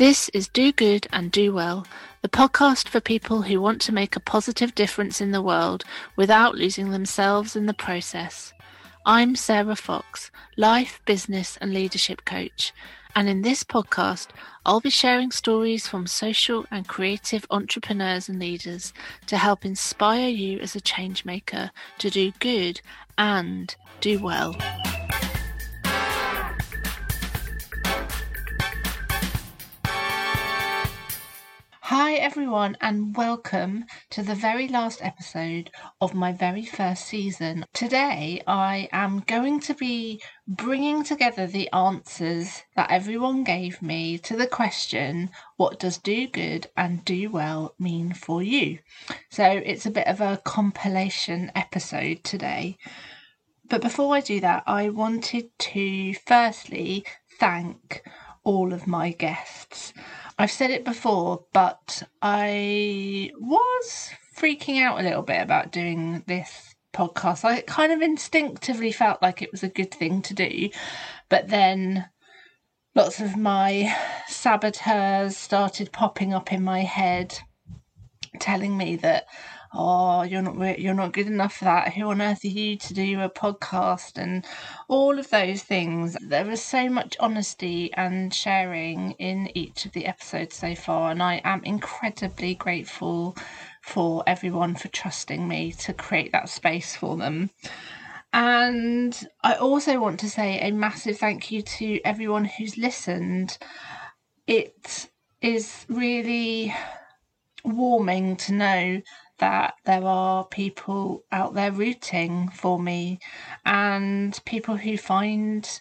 This is Do Good and Do Well, the podcast for people who want to make a positive difference in the world without losing themselves in the process. I'm Sarah Fox, life, business, and leadership coach. And in this podcast, I'll be sharing stories from social and creative entrepreneurs and leaders to help inspire you as a change maker to do good and do well. Hi, everyone, and welcome to the very last episode of my very first season. Today, I am going to be bringing together the answers that everyone gave me to the question what does do good and do well mean for you? So, it's a bit of a compilation episode today. But before I do that, I wanted to firstly thank all of my guests. I've said it before, but I was freaking out a little bit about doing this podcast. I kind of instinctively felt like it was a good thing to do, but then lots of my saboteurs started popping up in my head telling me that oh you're not you're not good enough for that. Who on earth are you to do a podcast and all of those things? There was so much honesty and sharing in each of the episodes so far and i am incredibly grateful for everyone for trusting me to create that space for them. And i also want to say a massive thank you to everyone who's listened. It is really warming to know that there are people out there rooting for me and people who find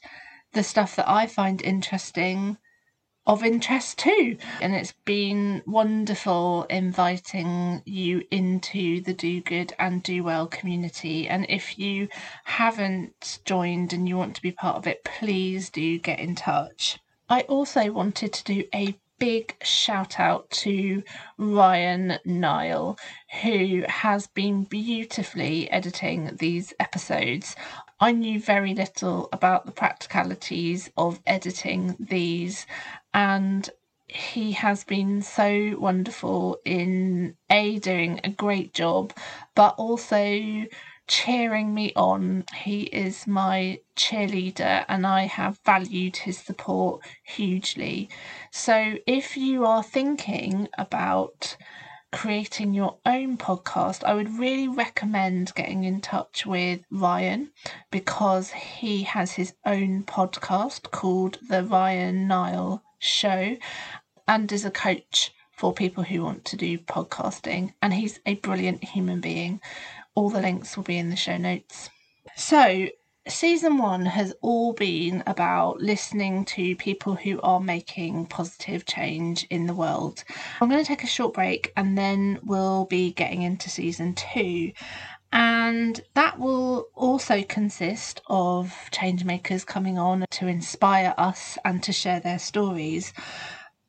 the stuff that I find interesting of interest too. And it's been wonderful inviting you into the Do Good and Do Well community. And if you haven't joined and you want to be part of it, please do get in touch. I also wanted to do a big shout out to Ryan Nile, who has been beautifully editing these episodes. I knew very little about the practicalities of editing these, and he has been so wonderful in A, doing a great job, but also cheering me on. He is my cheerleader, and I have valued his support hugely. So, if you are thinking about creating your own podcast, I would really recommend getting in touch with Ryan because he has his own podcast called The Ryan Nile Show and is a coach for people who want to do podcasting. And he's a brilliant human being. All the links will be in the show notes. So, season one has all been about listening to people who are making positive change in the world. I'm going to take a short break and then we'll be getting into season two. And that will also consist of changemakers coming on to inspire us and to share their stories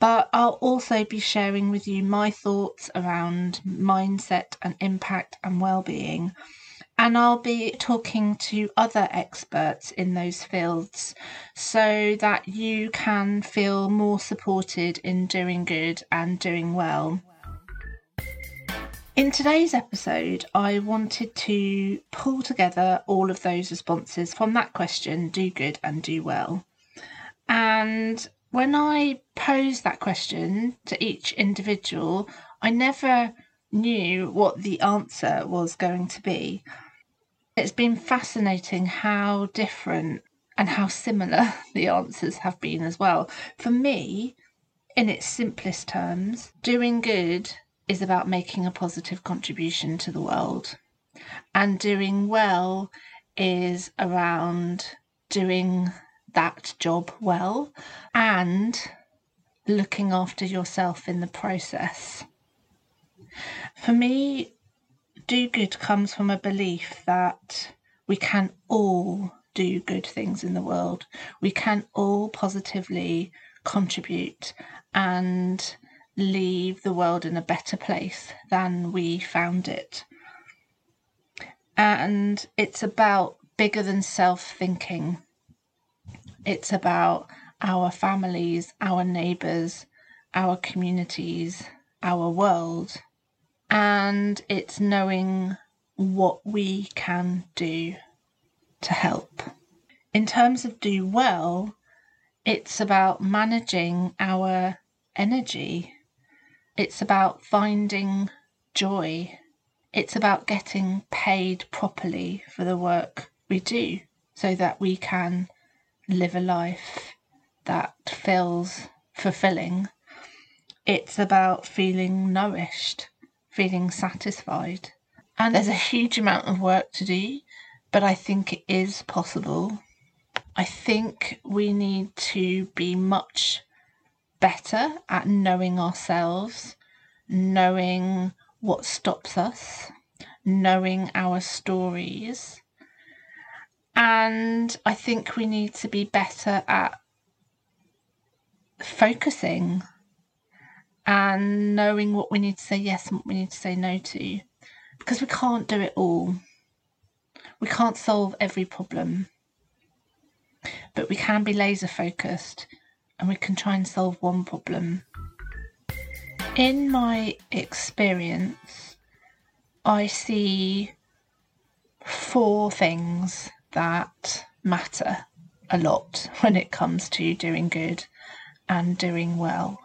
but I'll also be sharing with you my thoughts around mindset and impact and well-being. And I'll be talking to other experts in those fields so that you can feel more supported in doing good and doing well. In today's episode, I wanted to pull together all of those responses from that question do good and do well. And when I posed that question to each individual, I never knew what the answer was going to be. It's been fascinating how different and how similar the answers have been as well. For me, in its simplest terms, doing good is about making a positive contribution to the world. And doing well is around doing that job well and looking after yourself in the process. For me, do good comes from a belief that we can all do good things in the world. We can all positively contribute and leave the world in a better place than we found it. And it's about bigger than self thinking. It's about our families, our neighbours, our communities, our world, and it's knowing what we can do to help. In terms of do well, it's about managing our energy. It's about finding joy. It's about getting paid properly for the work we do so that we can live a life that feels fulfilling. It's about feeling nourished, feeling satisfied. And there's a huge amount of work to do, but I think it is possible. I think we need to be much better at knowing ourselves, knowing what stops us, knowing our stories. And I think we need to be better at focusing and knowing what we need to say yes and what we need to say no to. Because we can't do it all. We can't solve every problem. But we can be laser focused and we can try and solve one problem. In my experience, I see four things that matter a lot when it comes to doing good and doing well.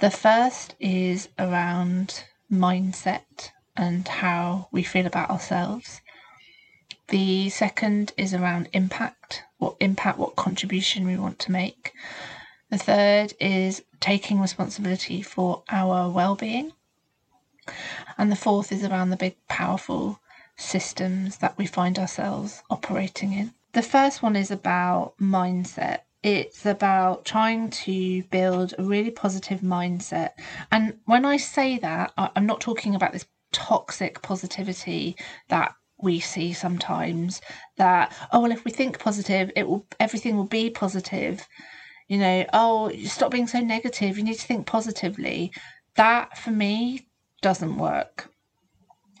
The first is around mindset and how we feel about ourselves. The second is around impact, what impact, what contribution we want to make. The third is taking responsibility for our well-being. And the fourth is around the big powerful systems that we find ourselves operating in. The first one is about mindset. It's about trying to build a really positive mindset. And when I say that, I'm not talking about this toxic positivity that we see sometimes that oh well if we think positive it will everything will be positive you know oh stop being so negative you need to think positively that for me doesn't work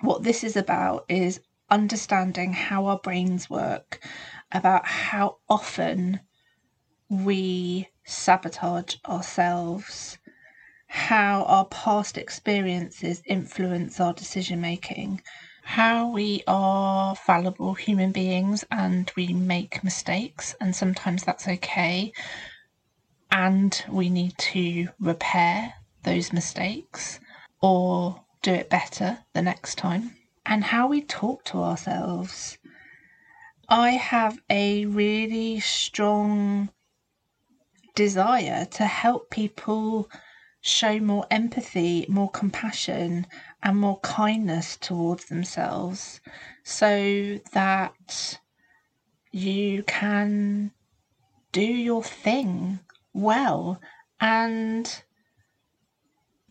what this is about is understanding how our brains work about how often we sabotage ourselves how our past experiences influence our decision making how we are fallible human beings and we make mistakes, and sometimes that's okay. And we need to repair those mistakes or do it better the next time. And how we talk to ourselves. I have a really strong desire to help people show more empathy, more compassion, and more kindness towards themselves so that you can do your thing well and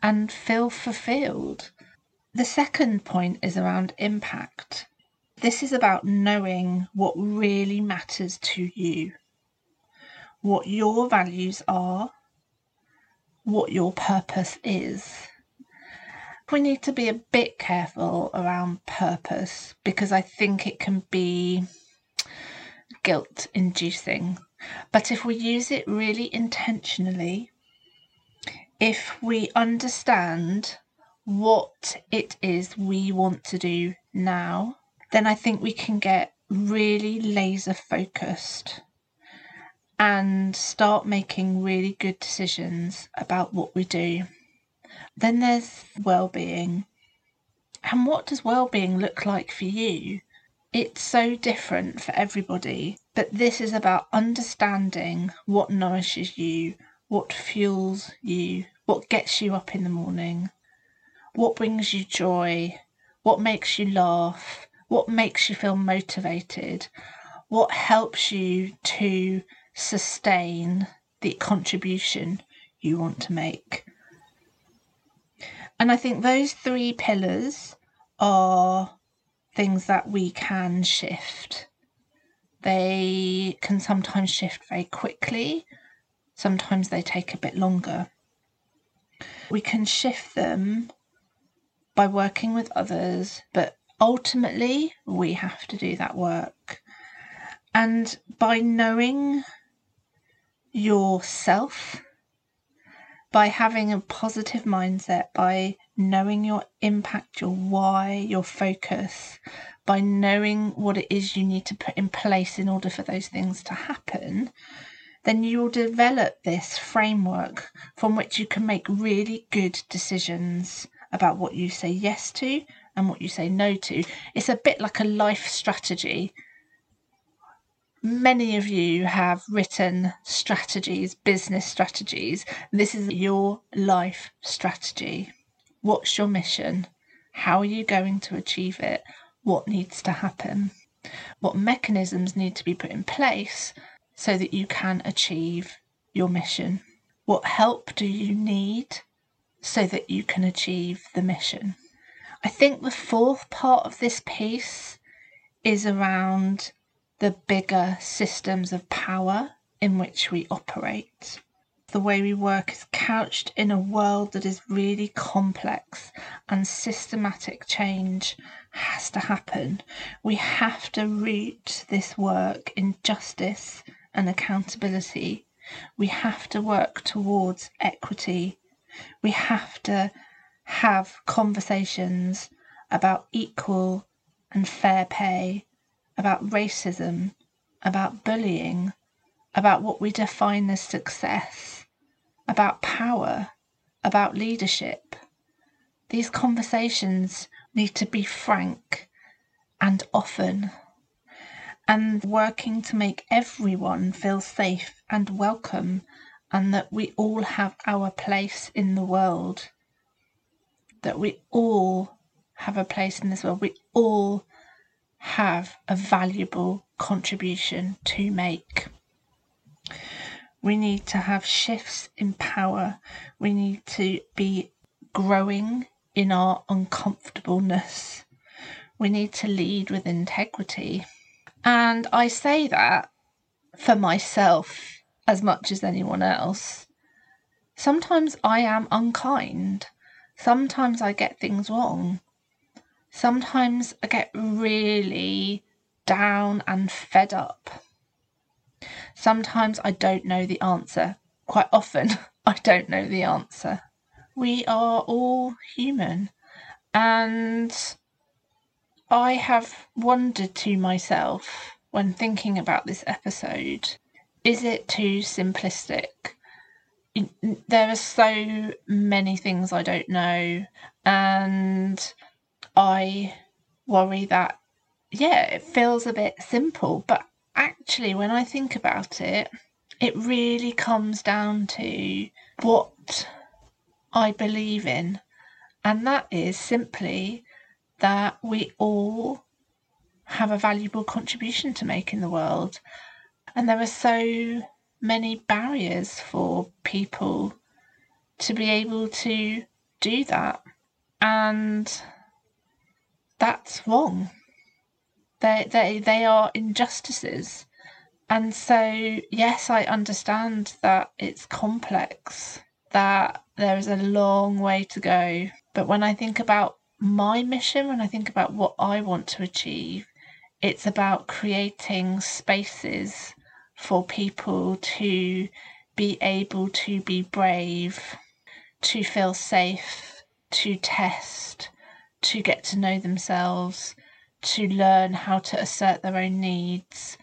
and feel fulfilled. The second point is around impact. This is about knowing what really matters to you, what your values are, what your purpose is we need to be a bit careful around purpose because I think it can be guilt inducing. But if we use it really intentionally, if we understand what it is we want to do now, then I think we can get really laser focused and start making really good decisions about what we do. Then there's well-being. And what does well-being look like for you? It's so different for everybody, but this is about understanding what nourishes you, what fuels you, what gets you up in the morning, what brings you joy, what makes you laugh, what makes you feel motivated, what helps you to sustain the contribution you want to make. And I think those three pillars are things that we can shift. They can sometimes shift very quickly, sometimes they take a bit longer. We can shift them by working with others, but ultimately we have to do that work. And by knowing yourself by having a positive mindset, by knowing your impact, your why, your focus, by knowing what it is you need to put in place in order for those things to happen, then you will develop this framework from which you can make really good decisions about what you say yes to and what you say no to. It's a bit like a life strategy. Many of you have written strategies, business strategies. This is your life strategy. What's your mission? How are you going to achieve it? What needs to happen? What mechanisms need to be put in place so that you can achieve your mission? What help do you need so that you can achieve the mission? I think the fourth part of this piece is around the bigger systems of power in which we operate. The way we work is couched in a world that is really complex and systematic change has to happen. We have to root this work in justice and accountability. We have to work towards equity. We have to have conversations about equal and fair pay, about racism, about bullying, about what we define as success, about power, about leadership. These conversations need to be frank and often and working to make everyone feel safe and welcome, and that we all have our place in the world. That we all have a place in this world. We all have a valuable contribution to make. We need to have shifts in power. We need to be growing in our uncomfortableness. We need to lead with integrity. And I say that for myself as much as anyone else. Sometimes I am unkind. Sometimes I get things wrong. Sometimes I get really down and fed up. Sometimes I don't know the answer. Quite often, I don't know the answer. We are all human, and I have wondered to myself when thinking about this episode is it too simplistic? There are so many things I don't know, and I worry that, yeah, it feels a bit simple, but actually, when I think about it, it really comes down to what I believe in, and that is simply that we all have a valuable contribution to make in the world. And there are so many barriers for people to be able to do that. And that's wrong. They, they, they are injustices. And so, yes, I understand that it's complex, that there is a long way to go. But when I think about my mission, when I think about what I want to achieve, it's about creating spaces for people to be able to be brave, to feel safe, to test, to get to know themselves, to learn how to assert their own needs,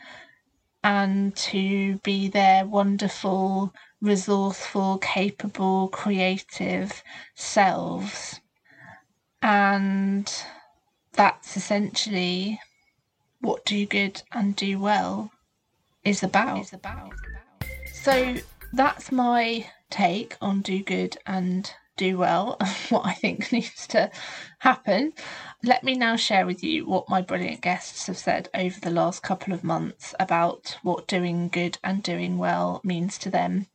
and to be their wonderful, resourceful, capable, creative selves. And that's essentially what do good and do well is about. Is about. So that's my take on do good and do well what I think needs to happen. Let me now share with you what my brilliant guests have said over the last couple of months about what doing good and doing well means to them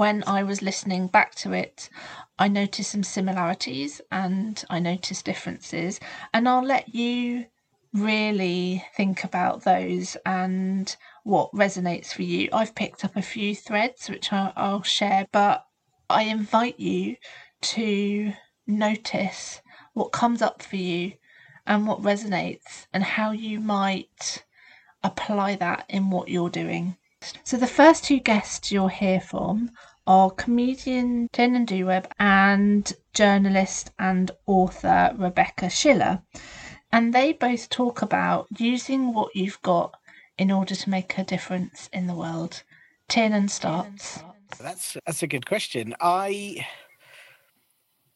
when I was listening back to it, I noticed some similarities and I noticed differences. And I'll let you really think about those and what resonates for you. I've picked up a few threads which I'll, share, but I invite you to notice what comes up for you and what resonates and how you might apply that in what you're doing. So, the first two guests you'll hear from are comedian Tiernan Douieb and journalist and author Rebecca Schiller. And they both talk about using what you've got in order to make a difference in the world. Tiernan starts. That's that's a good question. I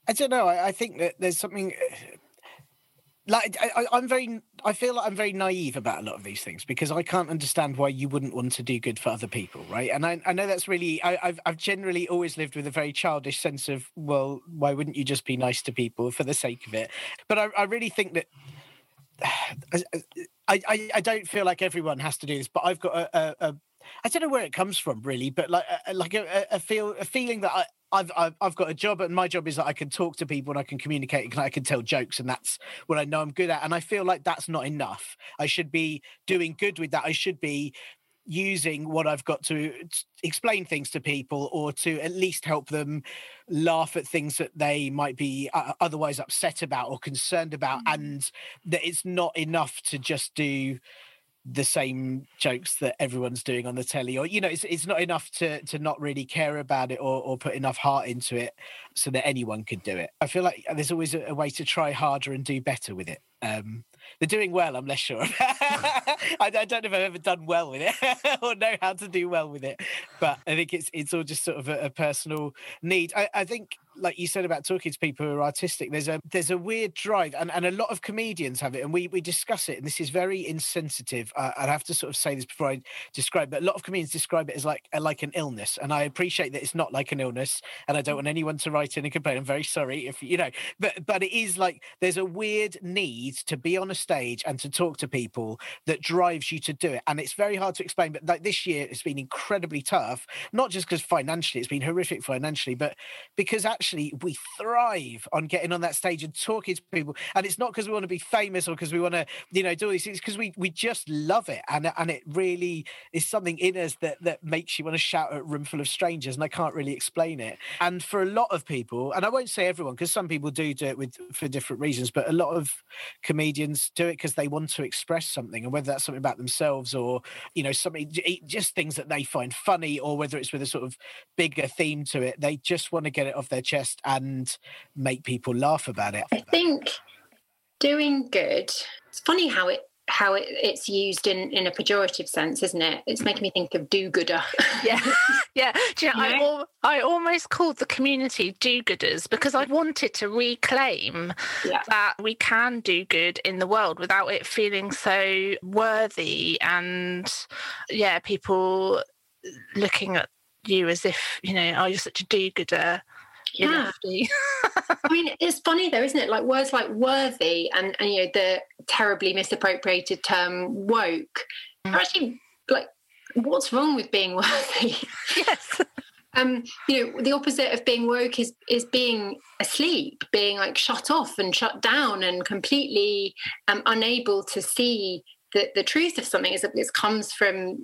I don't know. I, I think that there's something like I, am very i feel like i'm very naive about a lot of these things because i can't understand why you wouldn't want to do good for other people right and i, I know that's really I, have I've generally always lived with a very childish sense of well why wouldn't you just be nice to people for the sake of it but i, I really think that I, I, I don't feel like everyone has to do this but i've got a, a, a I don't know where it comes from, really, but like like a, a feel a feeling that I, I've, I've, I've got a job, and my job is that I can talk to people and I can communicate and I can tell jokes, and that's what I know I'm good at. And I feel like that's not enough. I should be doing good with that. I should be using what I've got to explain things to people or to at least help them laugh at things that they might be uh, otherwise upset about or concerned about, mm-hmm. and that it's not enough to just do the same jokes that everyone's doing on the telly or you know it's, it's not enough to to not really care about it or, or put enough heart into it so that anyone could do it i feel like there's always a, a way to try harder and do better with it um they're doing well i'm less sure. I, I, don't know if i've ever done well with it or know how to do well with it but i think it's it's all just sort of a, a personal need. I, I think like you said about talking to people who are artistic, there's a there's a weird drive, and, and a lot of comedians have it, and we we discuss it, and this is very insensitive. Uh, I'd have to sort of say this before I describe, but a lot of comedians describe it as like like an illness, and I appreciate that it's not like an illness, and I don't want anyone to write in and complain. I'm very sorry if you know, but but it is like there's a weird need to be on a stage and to talk to people that drives you to do it, and it's very hard to explain. But like this year, it's been incredibly tough, not just because financially it's been horrific financially, but because actually actually we thrive on getting on that stage and talking to people. And it's not because we want to be famous or because we want to, you know, do these things, because we we just love it. And and it really is something in us that that makes you want to shout at a room full of strangers. And I can't really explain it. And for a lot of people, and I won't say everyone, because some people do do it with for different reasons, but a lot of comedians do it because they want to express something, and whether that's something about themselves or you know something just things that they find funny, or whether it's with a sort of bigger theme to it, they just want to get it off their chest and make people laugh about it. I think doing good. It's funny how it how it, it's used in in a pejorative sense, isn't it? It's making me think of do-gooder. yeah, yeah. Do you know, you know? I, I almost called the community do-gooders because I wanted to reclaim yeah. that we can do good in the world without it feeling so worthy and yeah, people looking at you as if you know, oh, you're such a do-gooder yeah. I mean, it's funny though, isn't it? Like words like worthy and, and you know, the terribly misappropriated term woke are actually like, what's wrong with being worthy? Yes. um, you know, the opposite of being woke is is being asleep, being like shut off and shut down and completely um, unable to see the, the truth of something is that it comes from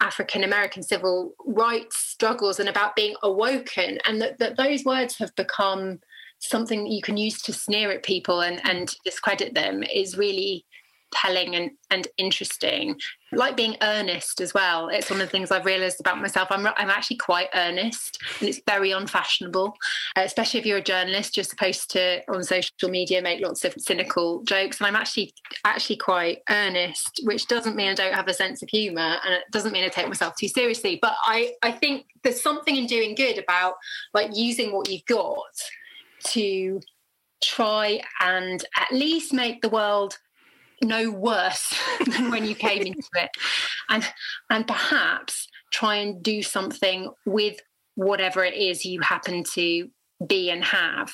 African American civil rights struggles and about being awoken, and that, that those words have become something that you can use to sneer at people and, and discredit them is really telling and, and interesting. like being earnest as well. It's one of the things I've realized about myself. I'm, I'm actually quite earnest and it's very unfashionable, uh, especially if you're a journalist. You're supposed to, on social media, make lots of cynical jokes. And I'm actually actually quite earnest, which doesn't mean I don't have a sense of humor and it doesn't mean I take myself too seriously. But I, I think there's something in doing good about like using what you've got to try and at least make the world no worse than when you came into it. And and perhaps try and do something with whatever it is you happen to be and have.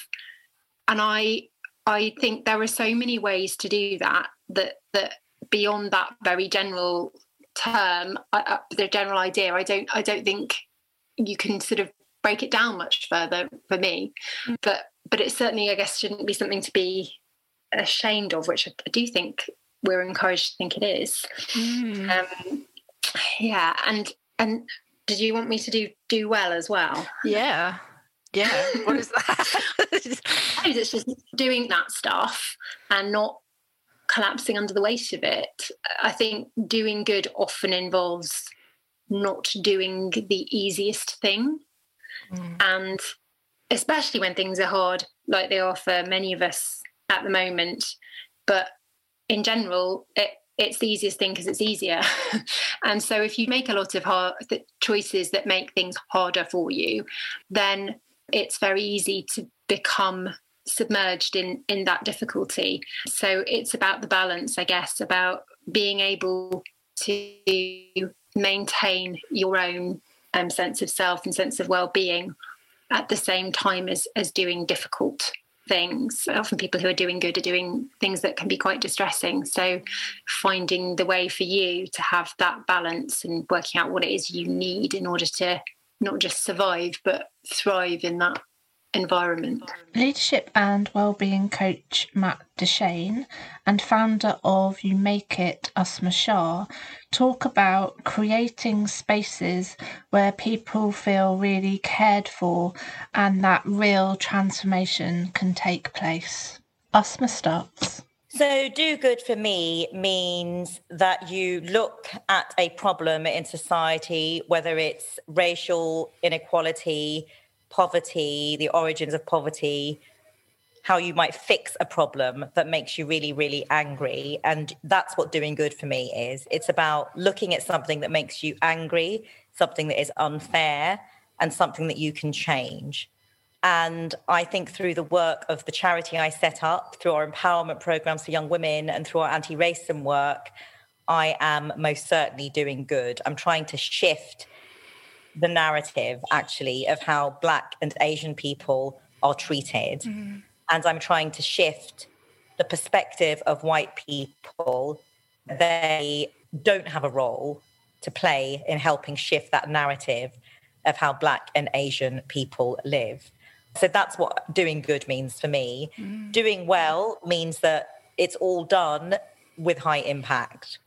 And i i think there are so many ways to do that that that beyond that very general term uh, the general idea i don't i don't think you can sort of break it down much further for me. Mm. but but it certainly i guess shouldn't be something to be ashamed of, which I do think we're encouraged to think it is. Mm. Um, yeah, and and did you want me to do do well as well? Yeah. Yeah. what is that? it's just doing that stuff and not collapsing under the weight of it. I think doing good often involves not doing the easiest thing. Mm. And especially when things are hard, like they are for many of us at the moment. But in general, it, it's the easiest thing because it's easier. and so if you make a lot of hard choices that make things harder for you, then it's very easy to become submerged in in that difficulty. So it's about the balance, I guess, about being able to maintain your own um, sense of self and sense of well-being at the same time as as doing difficult things. Uh, Often people who are doing good are doing things that can be quite distressing. So finding the way for you to have that balance and working out what it is you need in order to not just survive but thrive in that environment. Leadership and wellbeing coach Matt Deshane and founder of You Make It, Usma Shah, talk about creating spaces where people feel really cared for and that real transformation can take place. Usma starts. So, do good for me means that you look at a problem in society, whether it's racial inequality, poverty, the origins of poverty, how you might fix a problem that makes you really, really angry. And that's what doing good for me is. It's about looking at something that makes you angry, something that is unfair, and something that you can change. And I think through the work of the charity I set up, through our empowerment programs for young women, and through our anti racism work, I am most certainly doing good. I'm trying to shift the narrative actually of how black and asian people are treated. Mm. and i'm trying to shift the perspective of white people. They don't have a role to play in helping shift that narrative of how black and asian people live. So that's what doing good means for me. Mm. doing well means that it's all done with high impact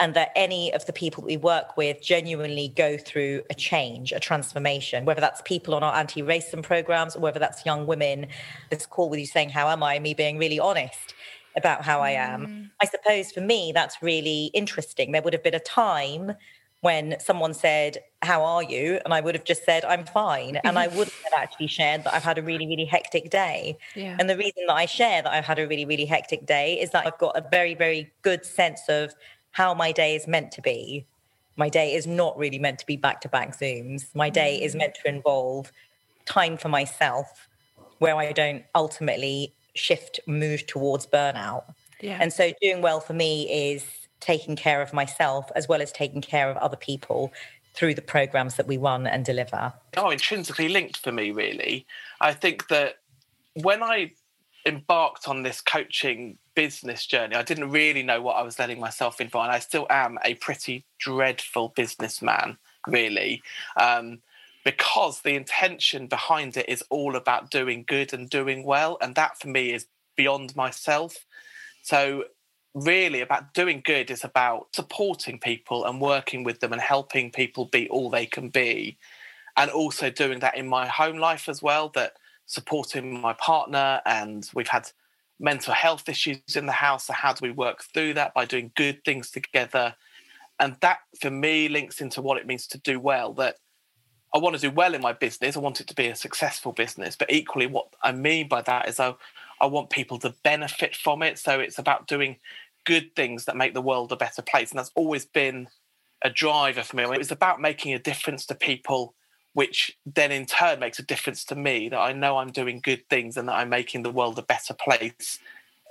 and that any of the people we work with genuinely go through a change, a transformation, whether that's people on our anti racism programs or whether that's young women. This call with you saying, How am I? Me being really honest about how I am. Mm. I suppose for me, that's really interesting. There would have been a time when someone said, How are you? And I would have just said, I'm fine. And I wouldn't have actually shared that I've had a really, really hectic day. Yeah. And the reason that I share that I've had a really, really hectic day is that I've got a very, very good sense of how my day is meant to be. My day is not really meant to be back to back Zooms. My day is meant to involve time for myself where I don't ultimately shift, move towards burnout. Yeah. And so doing well for me is taking care of myself as well as taking care of other people through the programs that we run and deliver. Oh, intrinsically linked for me, really. I think that when I embarked on this coaching business journey, I didn't really know what I was letting myself in for. And I still am a pretty dreadful businessman, really, um, because the intention behind it is all about doing good and doing well. And that for me is beyond myself. So, really, about doing good is about supporting people and working with them and helping people be all they can be. And also doing that in my home life as well, that supporting my partner and we've had mental health issues in the house. So, how do we work through that by doing good things together? And that for me links into what it means to do well. That I want to do well in my business. I want it to be a successful business. But equally, what I mean by that is I, I want people to benefit from it. So, it's about doing good things that make the world a better place. And that's always been a driver for me. It was about making a difference to people which then in turn makes a difference to me that I know I'm doing good things and that I'm making the world a better place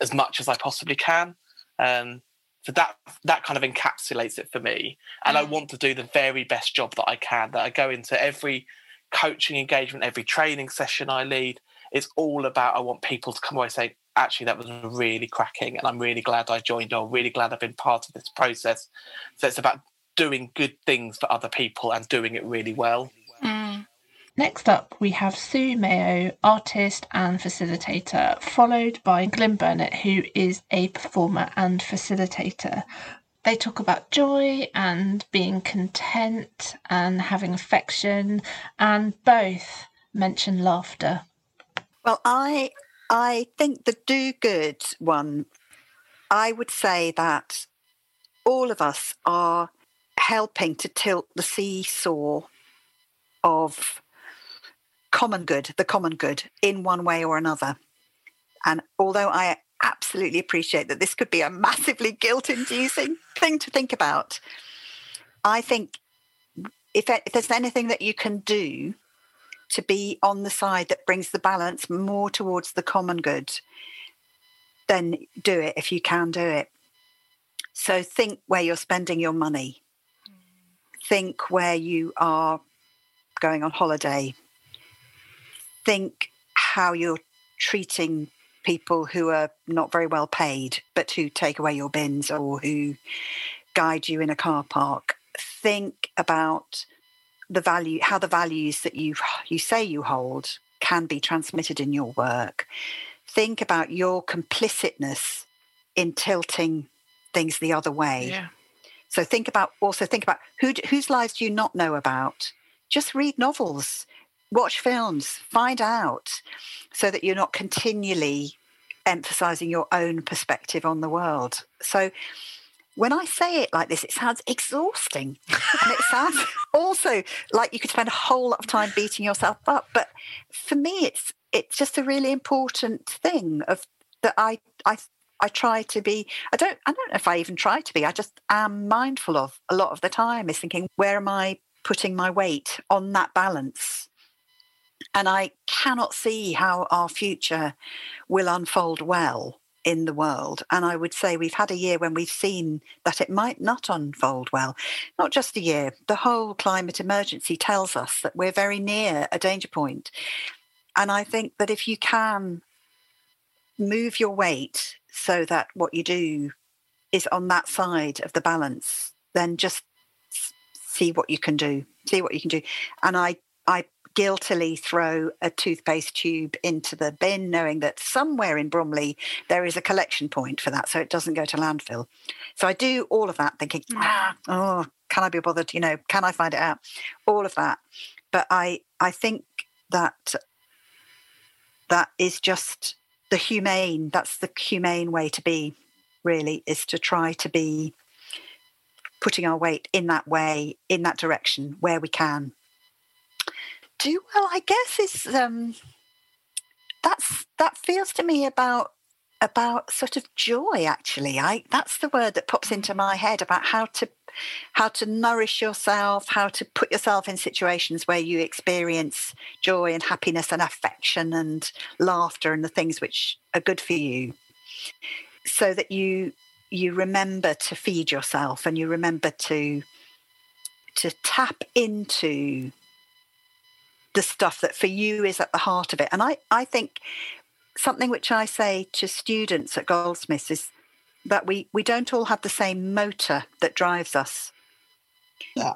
as much as I possibly can. Um, so that that kind of encapsulates it for me, and I mm. want to do the very best job that I can. That I go into every coaching engagement, every training session I lead. It's all about I want people to come away saying, actually, that was really cracking, and I'm really glad I joined. I'm really glad I've been part of this process. So it's about doing good things for other people and doing it really well. Next up, we have Sue Mayo, artist and facilitator, followed by Glyn Burnett, who is a performer and facilitator. They talk about joy and being content and having affection, and both mention laughter. Well, I I think the do good one, I would say that all of us are helping to tilt the seesaw of common good, the common good, in one way or another. And although I absolutely appreciate that this could be a massively guilt inducing thing to think about, I think if, if there's anything that you can do to be on the side that brings the balance more towards the common good, then do it if you can do it. So think where you're spending your money. Mm. Think where you are going on holiday. Think how you're treating people who are not very well paid, but who take away your bins or who guide you in a car park. Think about the value, how the values that you you say you hold can be transmitted in your work. Think about your complicitness in tilting things the other way. Yeah. So think about also think about who whose lives do you not know about? Just read novels, watch films, find out, so that you're not continually emphasizing your own perspective on the world. So when I say it like this, it sounds exhausting. and it sounds also like you could spend a whole lot of time beating yourself up. But for me, it's it's just a really important thing of that I I I try to be I don't I don't know if I even try to be, I just am mindful of a lot of the time is thinking, where am I putting my weight on that balance? And I cannot see how our future will unfold well in the world. And I would say we've had a year when we've seen that it might not unfold well. Not just a year, the whole climate emergency tells us that we're very near a danger point. And I think that if you can move your weight so that what you do is on that side of the balance, then just see what you can do. See what you can do. And I I guiltily throw a toothpaste tube into the bin, knowing that somewhere in Bromley there is a collection point for that, so it doesn't go to landfill. So I do all of that, thinking, Mm. ah, oh, can I be bothered? You know, can I find it out? All of that. But I, I think that that is just the humane. That's the humane way to be. Really, is to try to be putting our weight in that way, in that direction, where we can. Do well i guess is um that's that feels to me about about sort of joy actually. I that's the word that pops into my head about how to how to nourish yourself how to put yourself in situations where you experience joy and happiness and affection and laughter and the things which are good for you. So that you you remember to feed yourself and you remember to to tap into the stuff that for you is at the heart of it. And I, I think something which I say to students at Goldsmiths is that we, we don't all have the same motor that drives us.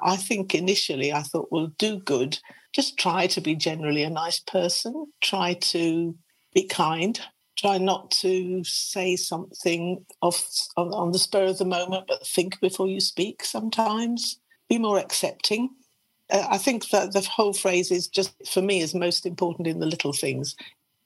I think initially I thought, well, do good. Just try to be generally a nice person. Try to be kind. Try not to say something off on, on the spur of the moment, but think before you speak sometimes. Be more accepting uh, I think that the whole phrase is just for me is most important in the little things.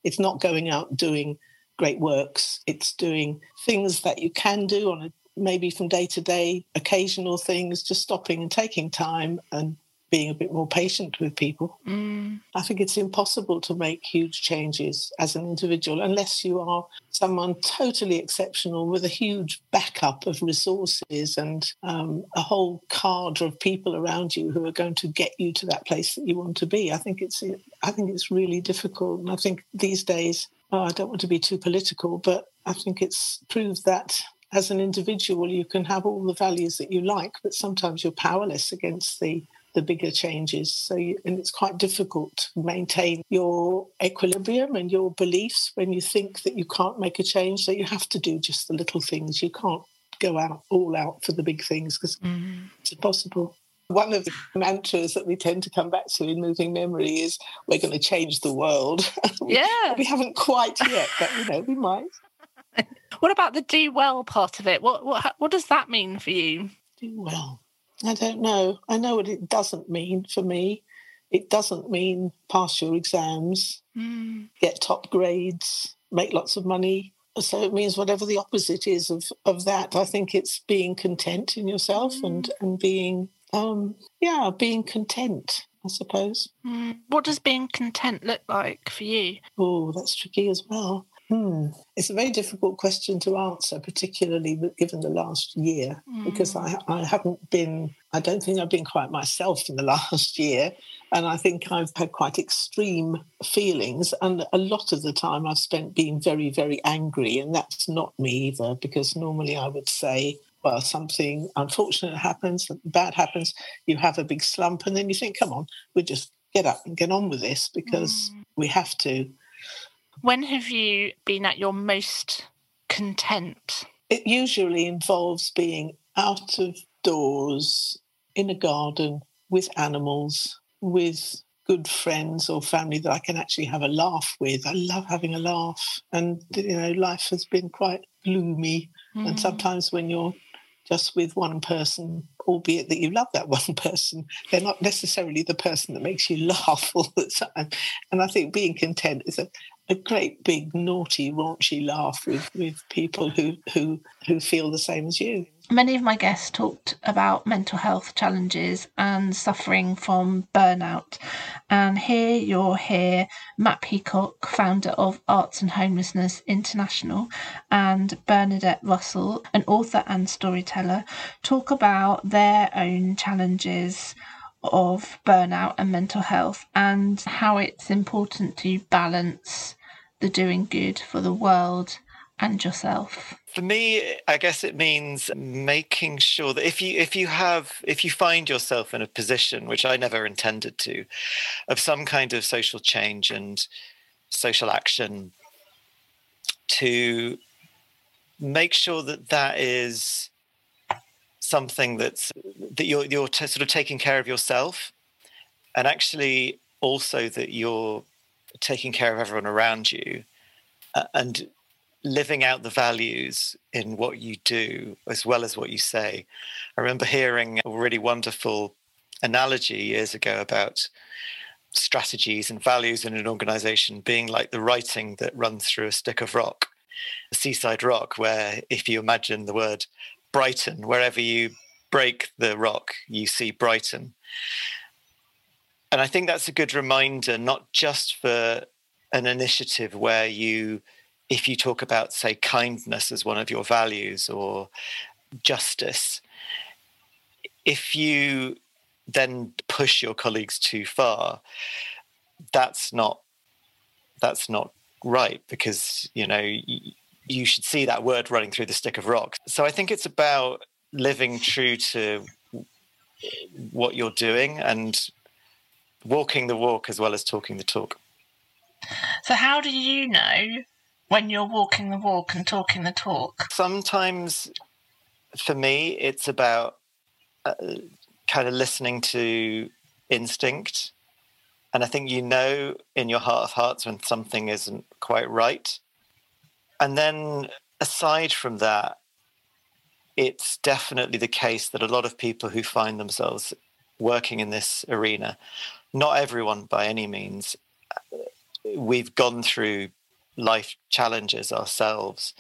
It's not going out doing great works. It's doing things that you can do on a maybe from day to day, occasional things, just stopping and taking time and being a bit more patient with people. Mm. I think it's impossible to make huge changes as an individual unless you are someone totally exceptional with a huge backup of resources and um, a whole cadre of people around you who are going to get you to that place that you want to be. I think it's I think it's really difficult, and I think these days. Oh, I don't want to be too political, but I think it's proved that as an individual, you can have all the values that you like, but sometimes you're powerless against the the bigger changes. So, you, and it's quite difficult to maintain your equilibrium and your beliefs when you think that you can't make a change. So, you have to do just the little things. You can't go out all out for the big things because Mm. it's impossible. One of the mantras that we tend to come back to in moving memory is we're going to change the world. Yeah. we haven't quite yet, but you know, we might. What about the do well part of it? What what what does that mean for you? do well. I don't know. I know what it doesn't mean for me. It doesn't mean pass your exams, Mm. get top grades, make lots of money. So it means whatever the opposite is of, of that. I think it's being content in yourself and, and being Um, yeah, being content, I suppose. Mm. What does being content look like for you? Oh, that's tricky as well. Hmm. It's a very difficult question to answer, particularly given the last year, mm. because I, I haven't been, I don't think I've been quite myself in the last year. And I think I've had quite extreme feelings. And a lot of the time I've spent being very, very angry. And that's not me either, because normally I would say, well, something unfortunate happens, bad happens, you have a big slump, and then you think, come on, we just get up and get on with this because mm. we have to. When have you been at your most content? It usually involves being out of doors in a garden with animals, with good friends or family that I can actually have a laugh with. I love having a laugh. And, you know, life has been quite gloomy. Mm. And sometimes when you're just with one person, albeit that you love that one person, they're not necessarily the person that makes you laugh all the time. And I think being content is a, a great big naughty raunchy laugh with with people who who who feel the same as you. Many of my guests talked about mental health challenges and suffering from burnout. And here you're here matt peacock founder of arts and homelessness international and bernadette russell an author and storyteller talk about their own challenges of burnout and mental health and how it's important to balance the doing good for the world and yourself? For me, I guess it means making sure that if you if you have if you find yourself in a position which I never intended to, of some kind of social change and social action, to make sure that that is something that's that you're you're t- sort of taking care of yourself, and actually also that you're taking care of everyone around you uh, and living out the values in what you do as well as what you say. I remember hearing a really wonderful analogy years ago about strategies and values in an organization being like the writing that runs through a stick of rock, a seaside rock, where if you imagine the word Brighton, wherever you break the rock, you see Brighton and I think that's a good reminder, not just for an initiative where you, if you talk about, say, kindness as one of your values or justice, if you then push your colleagues too far, that's not that's not right because you know you, you should see that word running through the stick of rock. So I think it's about living true to what you're doing and walking the walk as well as talking the talk. So, how do you know when you're walking the walk and talking the talk? Sometimes, for me, it's about uh, kind of listening to instinct. And I think you know in your heart of hearts when something isn't quite right. And then, aside from that, it's definitely the case that a lot of people who find themselves working in this arena not everyone by any means. Uh, we've gone through life challenges ourselves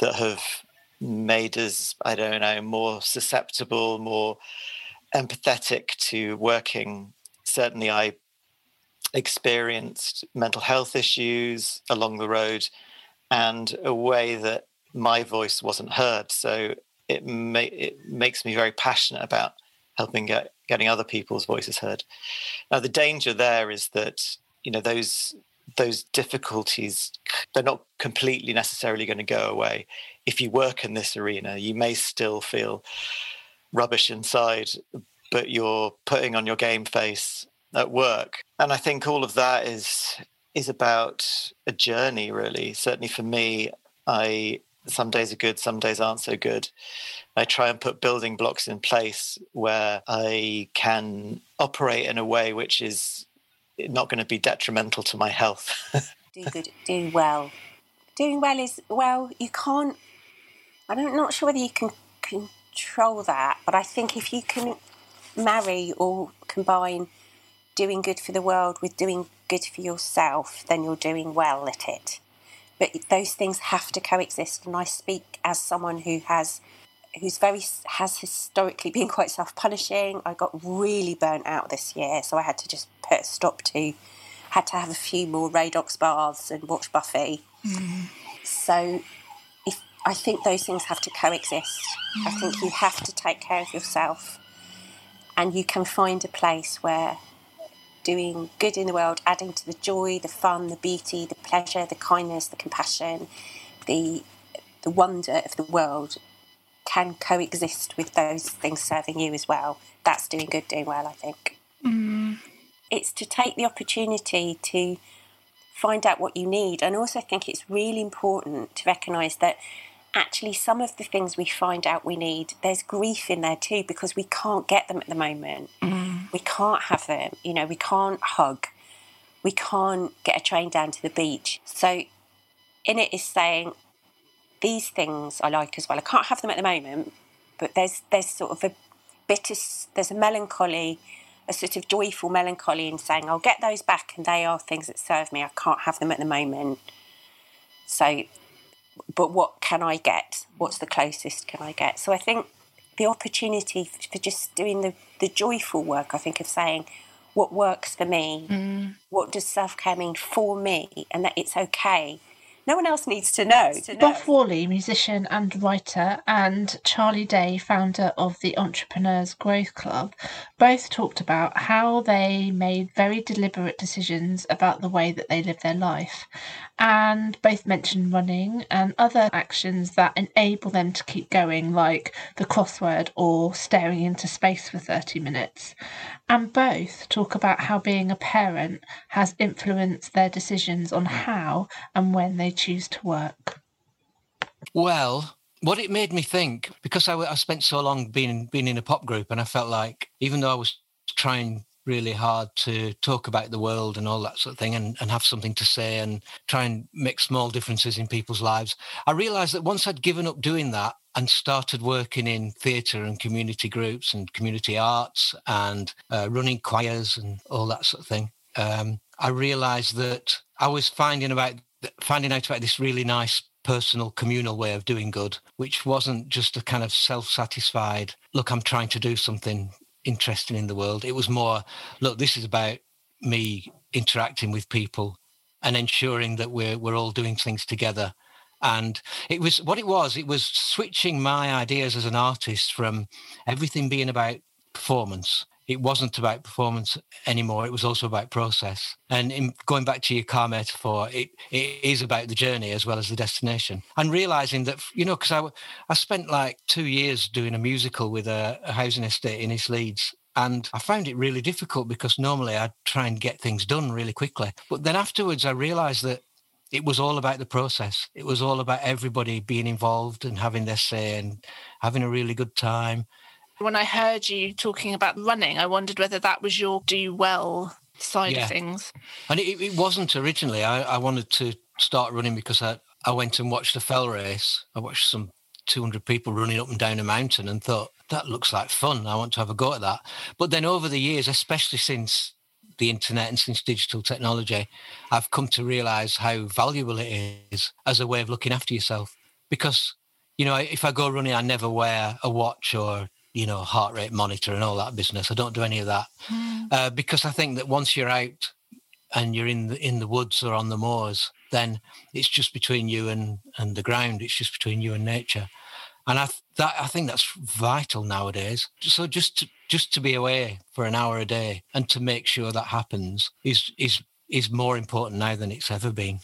that have made us, I don't know, more susceptible, more empathetic to working. Certainly, I experienced mental health issues along the road and a way that my voice wasn't heard. So it, ma- it makes me very passionate about helping get getting other people's voices heard. Now, the danger there is that you know those those difficulties they're not completely necessarily going to go away. If you work in this arena, you may still feel rubbish inside, but you're putting on your game face at work. And I think all of that is is about a journey, really. Certainly for me, I some days are good, some days aren't so good. I try and put building blocks in place where I can operate in a way which is not going to be detrimental to my health. do good, do well. Doing well is, well, you can't, I'm not sure whether you can control that, but I think if you can marry or combine doing good for the world with doing good for yourself, then you're doing well at it. But those things have to coexist. And I speak as someone who has who's very has historically been quite self-punishing. I got really burnt out this year, so I had to just put a stop to. Had to have a few more Radox baths and watch Buffy. Mm. So, if I think those things have to coexist. I think you have to take care of yourself, and you can find a place where doing good in the world, adding to the joy, the fun, the beauty, the pleasure, the kindness, the compassion, the the wonder of the world can coexist with those things serving you as well. That's doing good, doing well, I think. Mm. It's to take the opportunity to find out what you need. And also think it's really important to recognise that actually some of the things we find out we need, there's grief in there too because we can't get them at the moment. Mm. We can't have them, you know, we can't hug. We can't get a train down to the beach. So in it is saying, these things I like as well. I can't have them at the moment, but there's there's sort of a bitter, there's a melancholy, a sort of joyful melancholy in saying I'll get those back, and they are things that serve me. I can't have them at the moment. So, but what can I get? What's the closest can I get? So I think the opportunity for just doing the the joyful work. I think of saying what works for me. Mm. What does self care mean for me, and that it's okay no one else needs to know. To know. Whalley, musician and writer, and Charlie Day, founder of the Entrepreneurs Growth Club, both talked about how they made very deliberate decisions about the way that they live their life. And both mentioned running and other actions that enable them to keep going, like the crossword or staring into space for 30 minutes. And both talk about how being a parent has influenced their decisions on how and when they choose to work. Well, what it made me think, because I, I spent so long being being in a pop group, and I felt like even though I was trying really hard to talk about the world and all that sort of thing and, and have something to say and try and make small differences in people's lives. I realized that once I'd given up doing that and started working in theatre and community groups and community arts and uh, running choirs and all that sort of thing, um, I realized that I was finding about finding out about this really nice personal communal way of doing good which wasn't just a kind of self-satisfied look i'm trying to do something interesting in the world. It was more look this is about me interacting with people and ensuring that we're we're all doing things together. And it was what it was it was switching my ideas as an artist from everything being about performance it wasn't about performance anymore. It was also about process. And in going back to your car metaphor, it, it is about the journey as well as the destination. And realizing that, you know, because I, I spent like two years doing a musical with a, a housing estate in East Leeds. And I found it really difficult because normally I'd try and get things done really quickly. But then afterwards, I realized that it was all about the process. It was all about everybody being involved and having their say and having a really good time when I heard you talking about running, I wondered whether that was your do well side Yeah. of things. And it, it wasn't originally. I, I wanted to start running because I, I went and watched a fell race. I watched some 200 people running up and down a mountain and thought, that looks like fun. I want to have a go at that. But then over the years, especially since the internet and since digital technology, I've come to realize how valuable it is as a way of looking after yourself. Because, you know, if I go running, I never wear a watch or, you know, heart rate monitor and all that business. I don't do any of that uh, because I think that once you're out and you're in the in the woods or on the moors, then it's just between you and and the ground. It's just between you and nature, and I th- that I think that's vital nowadays. So just to, just to be away for an hour a day and to make sure that happens is is is more important now than it's ever been.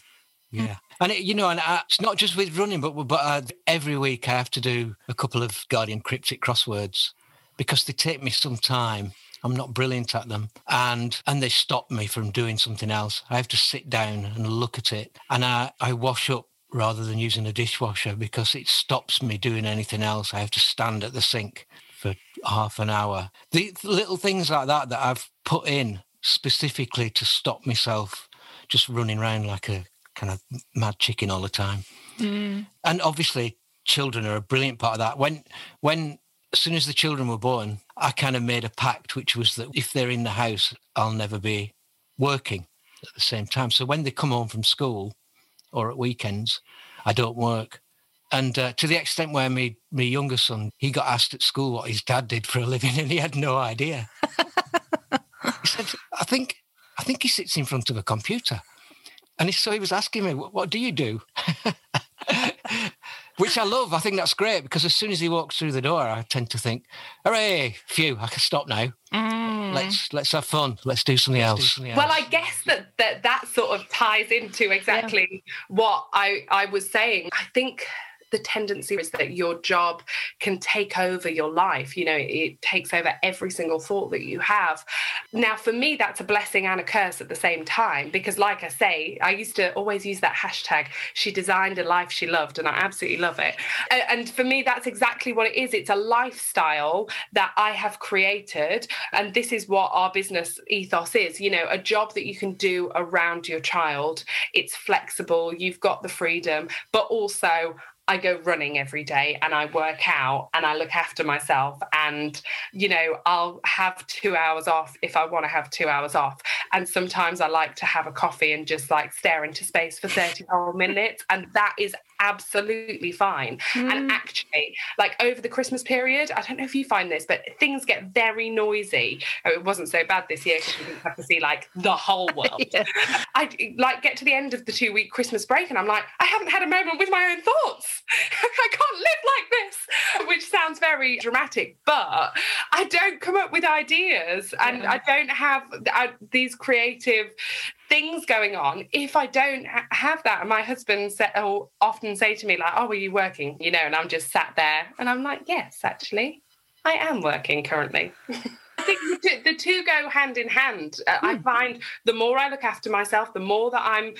Yeah, and it, you know, and I, it's not just with running, but but uh, every week I have to do a couple of Guardian cryptic crosswords because they take me some time. I'm not brilliant at them, and and they stop me from doing something else. I have to sit down and look at it, and I I wash up rather than using a dishwasher because it stops me doing anything else. I have to stand at the sink for half an hour. The little things like that that I've put in specifically to stop myself just running around like a kind of mad chicken all the time. Mm. And obviously, children are a brilliant part of that. When when as soon as the children were born, I kind of made a pact, which was that if they're in the house, I'll never be working at the same time. So when they come home from school or at weekends, I don't work. And uh, to the extent where me, my younger son, he got asked at school what his dad did for a living, and he had no idea. he said, "I think, I think he sits in front of a computer." And so he was asking me, "What, what do you do?" Which I love. I think that's great because as soon as he walks through the door, I tend to think, "Hooray, phew! I can stop now. Mm. Let's let's have fun. Let's do something Let's else." do something well, I guess that, that that sort of ties into exactly what I, I was saying. I think the tendency is that your job can take over your life. You know, it takes over every single thought that you have. Now, for me, that's a blessing and a curse at the same time, because, like I say, I used to always use that hashtag, she designed a life she loved, and I absolutely love it. And for me, that's exactly what it is. It's a lifestyle that I have created. And this is what our business ethos is you know, a job that you can do around your child. It's flexible, you've got the freedom, but also, I go running every day and I work out and I look after myself. And, you know, I'll have two hours off if I want to have two hours off. And sometimes I like to have a coffee and just like stare into space for 30 whole minutes. And that is absolutely fine. And actually, like over the Christmas period, I don't know if you find this, but things get very noisy. Oh, it wasn't so bad this year because we didn't have to see like the whole world. I like get to the end of the two week Christmas break and I'm like, I haven't had a moment with my own thoughts. I can't live like this, which sounds very dramatic, but I don't come up with ideas and I don't have uh, these creative things going on if I don't have that. And my husband sa- will often say to me, like, oh, are you working? You know, and I'm just sat there and I'm like, yes, actually, I am working currently. I think the two, the two go hand in hand. Uh, I find the more I look after myself, the more that I'm,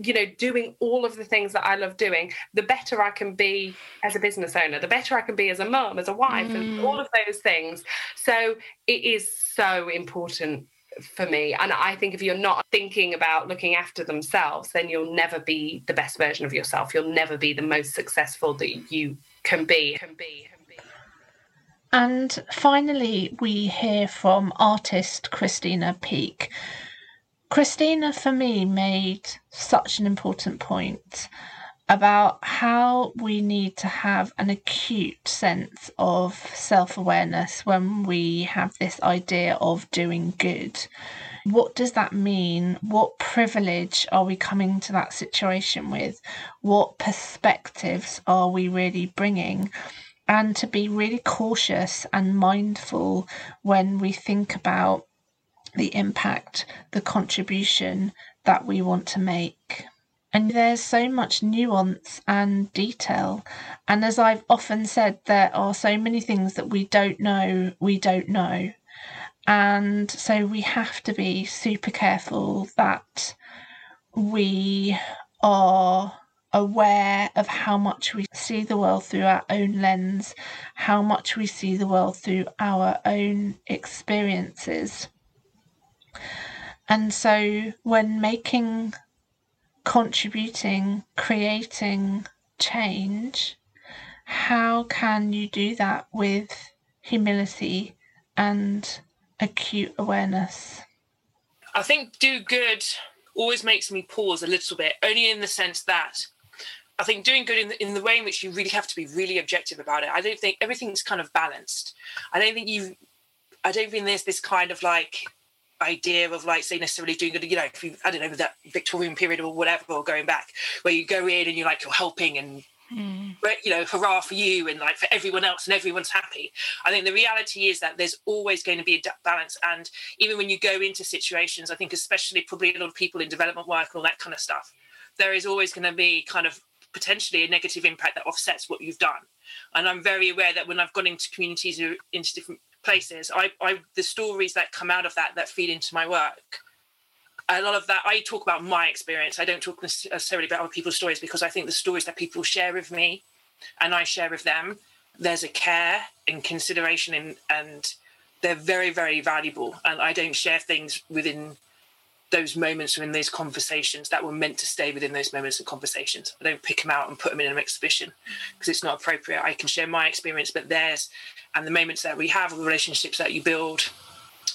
you know, doing all of the things that I love doing, the better I can be as a business owner, the better I can be as a mum, as a wife, and all of those things. So it is so important for me. And I think if you're not thinking about looking after themselves, then you'll never be the best version of yourself. You'll never be the most successful that you can be. Can be. And finally, we hear from artist Christina Peak. Christina, for me, made such an important point about how we need to have an acute sense of self awareness when we have this idea of doing good. What does that mean? What privilege are we coming to that situation with? What perspectives are we really bringing? and to be really cautious and mindful when we think about the impact, the contribution that we want to make. And there's so much nuance and detail. And as I've often said, there are so many things that we don't know, we don't know. And so we have to be super careful that we are aware of how much we see the world through our own lens, how much we see the world through our own experiences. And so, when making, contributing, creating change, how can you do that with humility and acute awareness? I think do good always makes me pause a little bit, only in the sense that I think doing good in the, in the way in which you really have to be really objective about it. I don't think everything's kind of balanced. I don't think you, I don't think there's this kind of like idea of like say necessarily doing good. You know, if you I don't know that Victorian period or whatever, or going back where you go in and you're like you're helping and hmm. you know hurrah for you and like for everyone else and everyone's happy i think the reality is that there's always going to be a balance and even when you go into situations i think especially probably a lot of people in development work and all that kind of stuff there is always going to be kind of potentially a negative impact that offsets what you've done and i'm very aware that when i've gone into communities or into different places i, I the stories that come out of that that feed into my work a lot of that i talk about my experience. I don't talk necessarily about other people's stories because i think the stories that people share with me and i share with them there's a care and consideration and and they're very very valuable. And i don't share things within those moments in those conversations that were meant to stay within those moments of conversations i don't pick them out and put them in an exhibition mm. because it's not appropriate i can share my experience but theirs and the moments that we have or the relationships that you build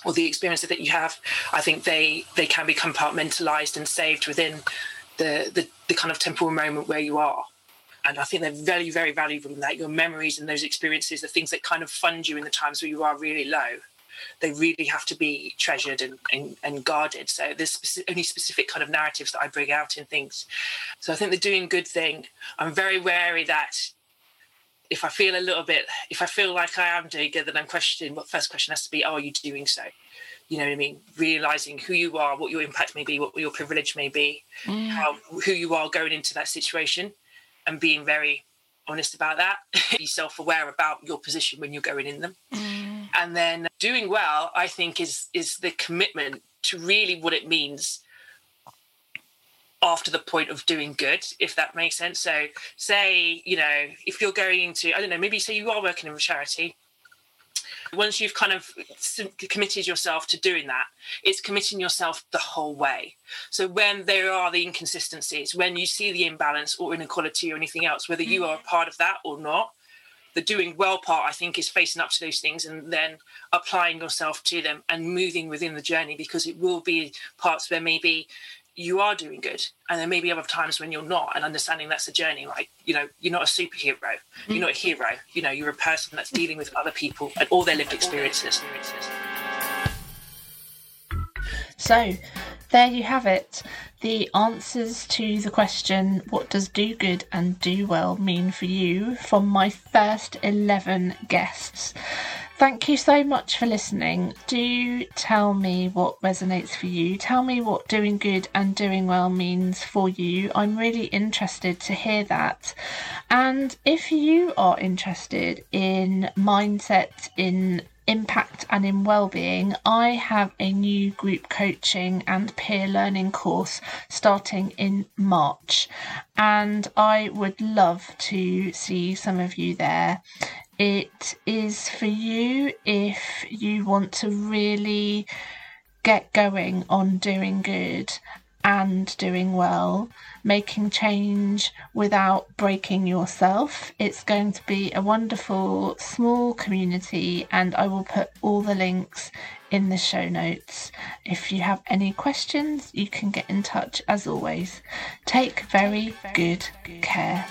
or the experiences that you have, I think they they can be compartmentalized and saved within the the, the kind of temporal moment where you are. And I think they're very, very valuable in that. Your memories and those experiences, the things that kind of fund you in the times where you are really low, they really have to be treasured and, and, and guarded. So there's specific, only specific kind of narratives that I bring out in things. So I think the doing good thing, I'm very wary that if I feel a little bit, if I feel like I am doing good, then I'm questioning what first question has to be, are you doing so? You know what I mean? Realizing who you are, what your impact may be, what your privilege may be, mm. how who you are going into that situation, and being very honest about that. Be self-aware about your position when you're going in them. Mm. And then doing well, I think, is is the commitment to really what it means after the point of doing good, if that makes sense. So, say, you know, if you're going into, I don't know, maybe say you are working in a charity, once you've kind of committed yourself to doing that, it's committing yourself the whole way. So, when there are the inconsistencies, when you see the imbalance or inequality or anything else, whether you mm. are a part of that or not, the doing well part, I think, is facing up to those things and then applying yourself to them and moving within the journey because it will be parts where maybe you are doing good and there may be other times when you're not and understanding that's a journey like you know you're not a superhero you're mm. not a hero you know you're a person that's dealing with other people and all their lived experiences so there you have it the answers to the question what does do good and do well mean for you from my first 11 guests Thank you so much for listening. Do tell me what resonates for you. Tell me what doing good and doing well means for you. I'm really interested to hear that. And if you are interested in mindset, in impact and in well-being i have a new group coaching and peer learning course starting in march. And i would love to see some of you there. It is for you if you want to really get going on doing good and doing well, making change without breaking yourself. It's going to be a wonderful small community, and I will put all the links in the show notes. If you have any questions, you can get in touch as always. Take very good care.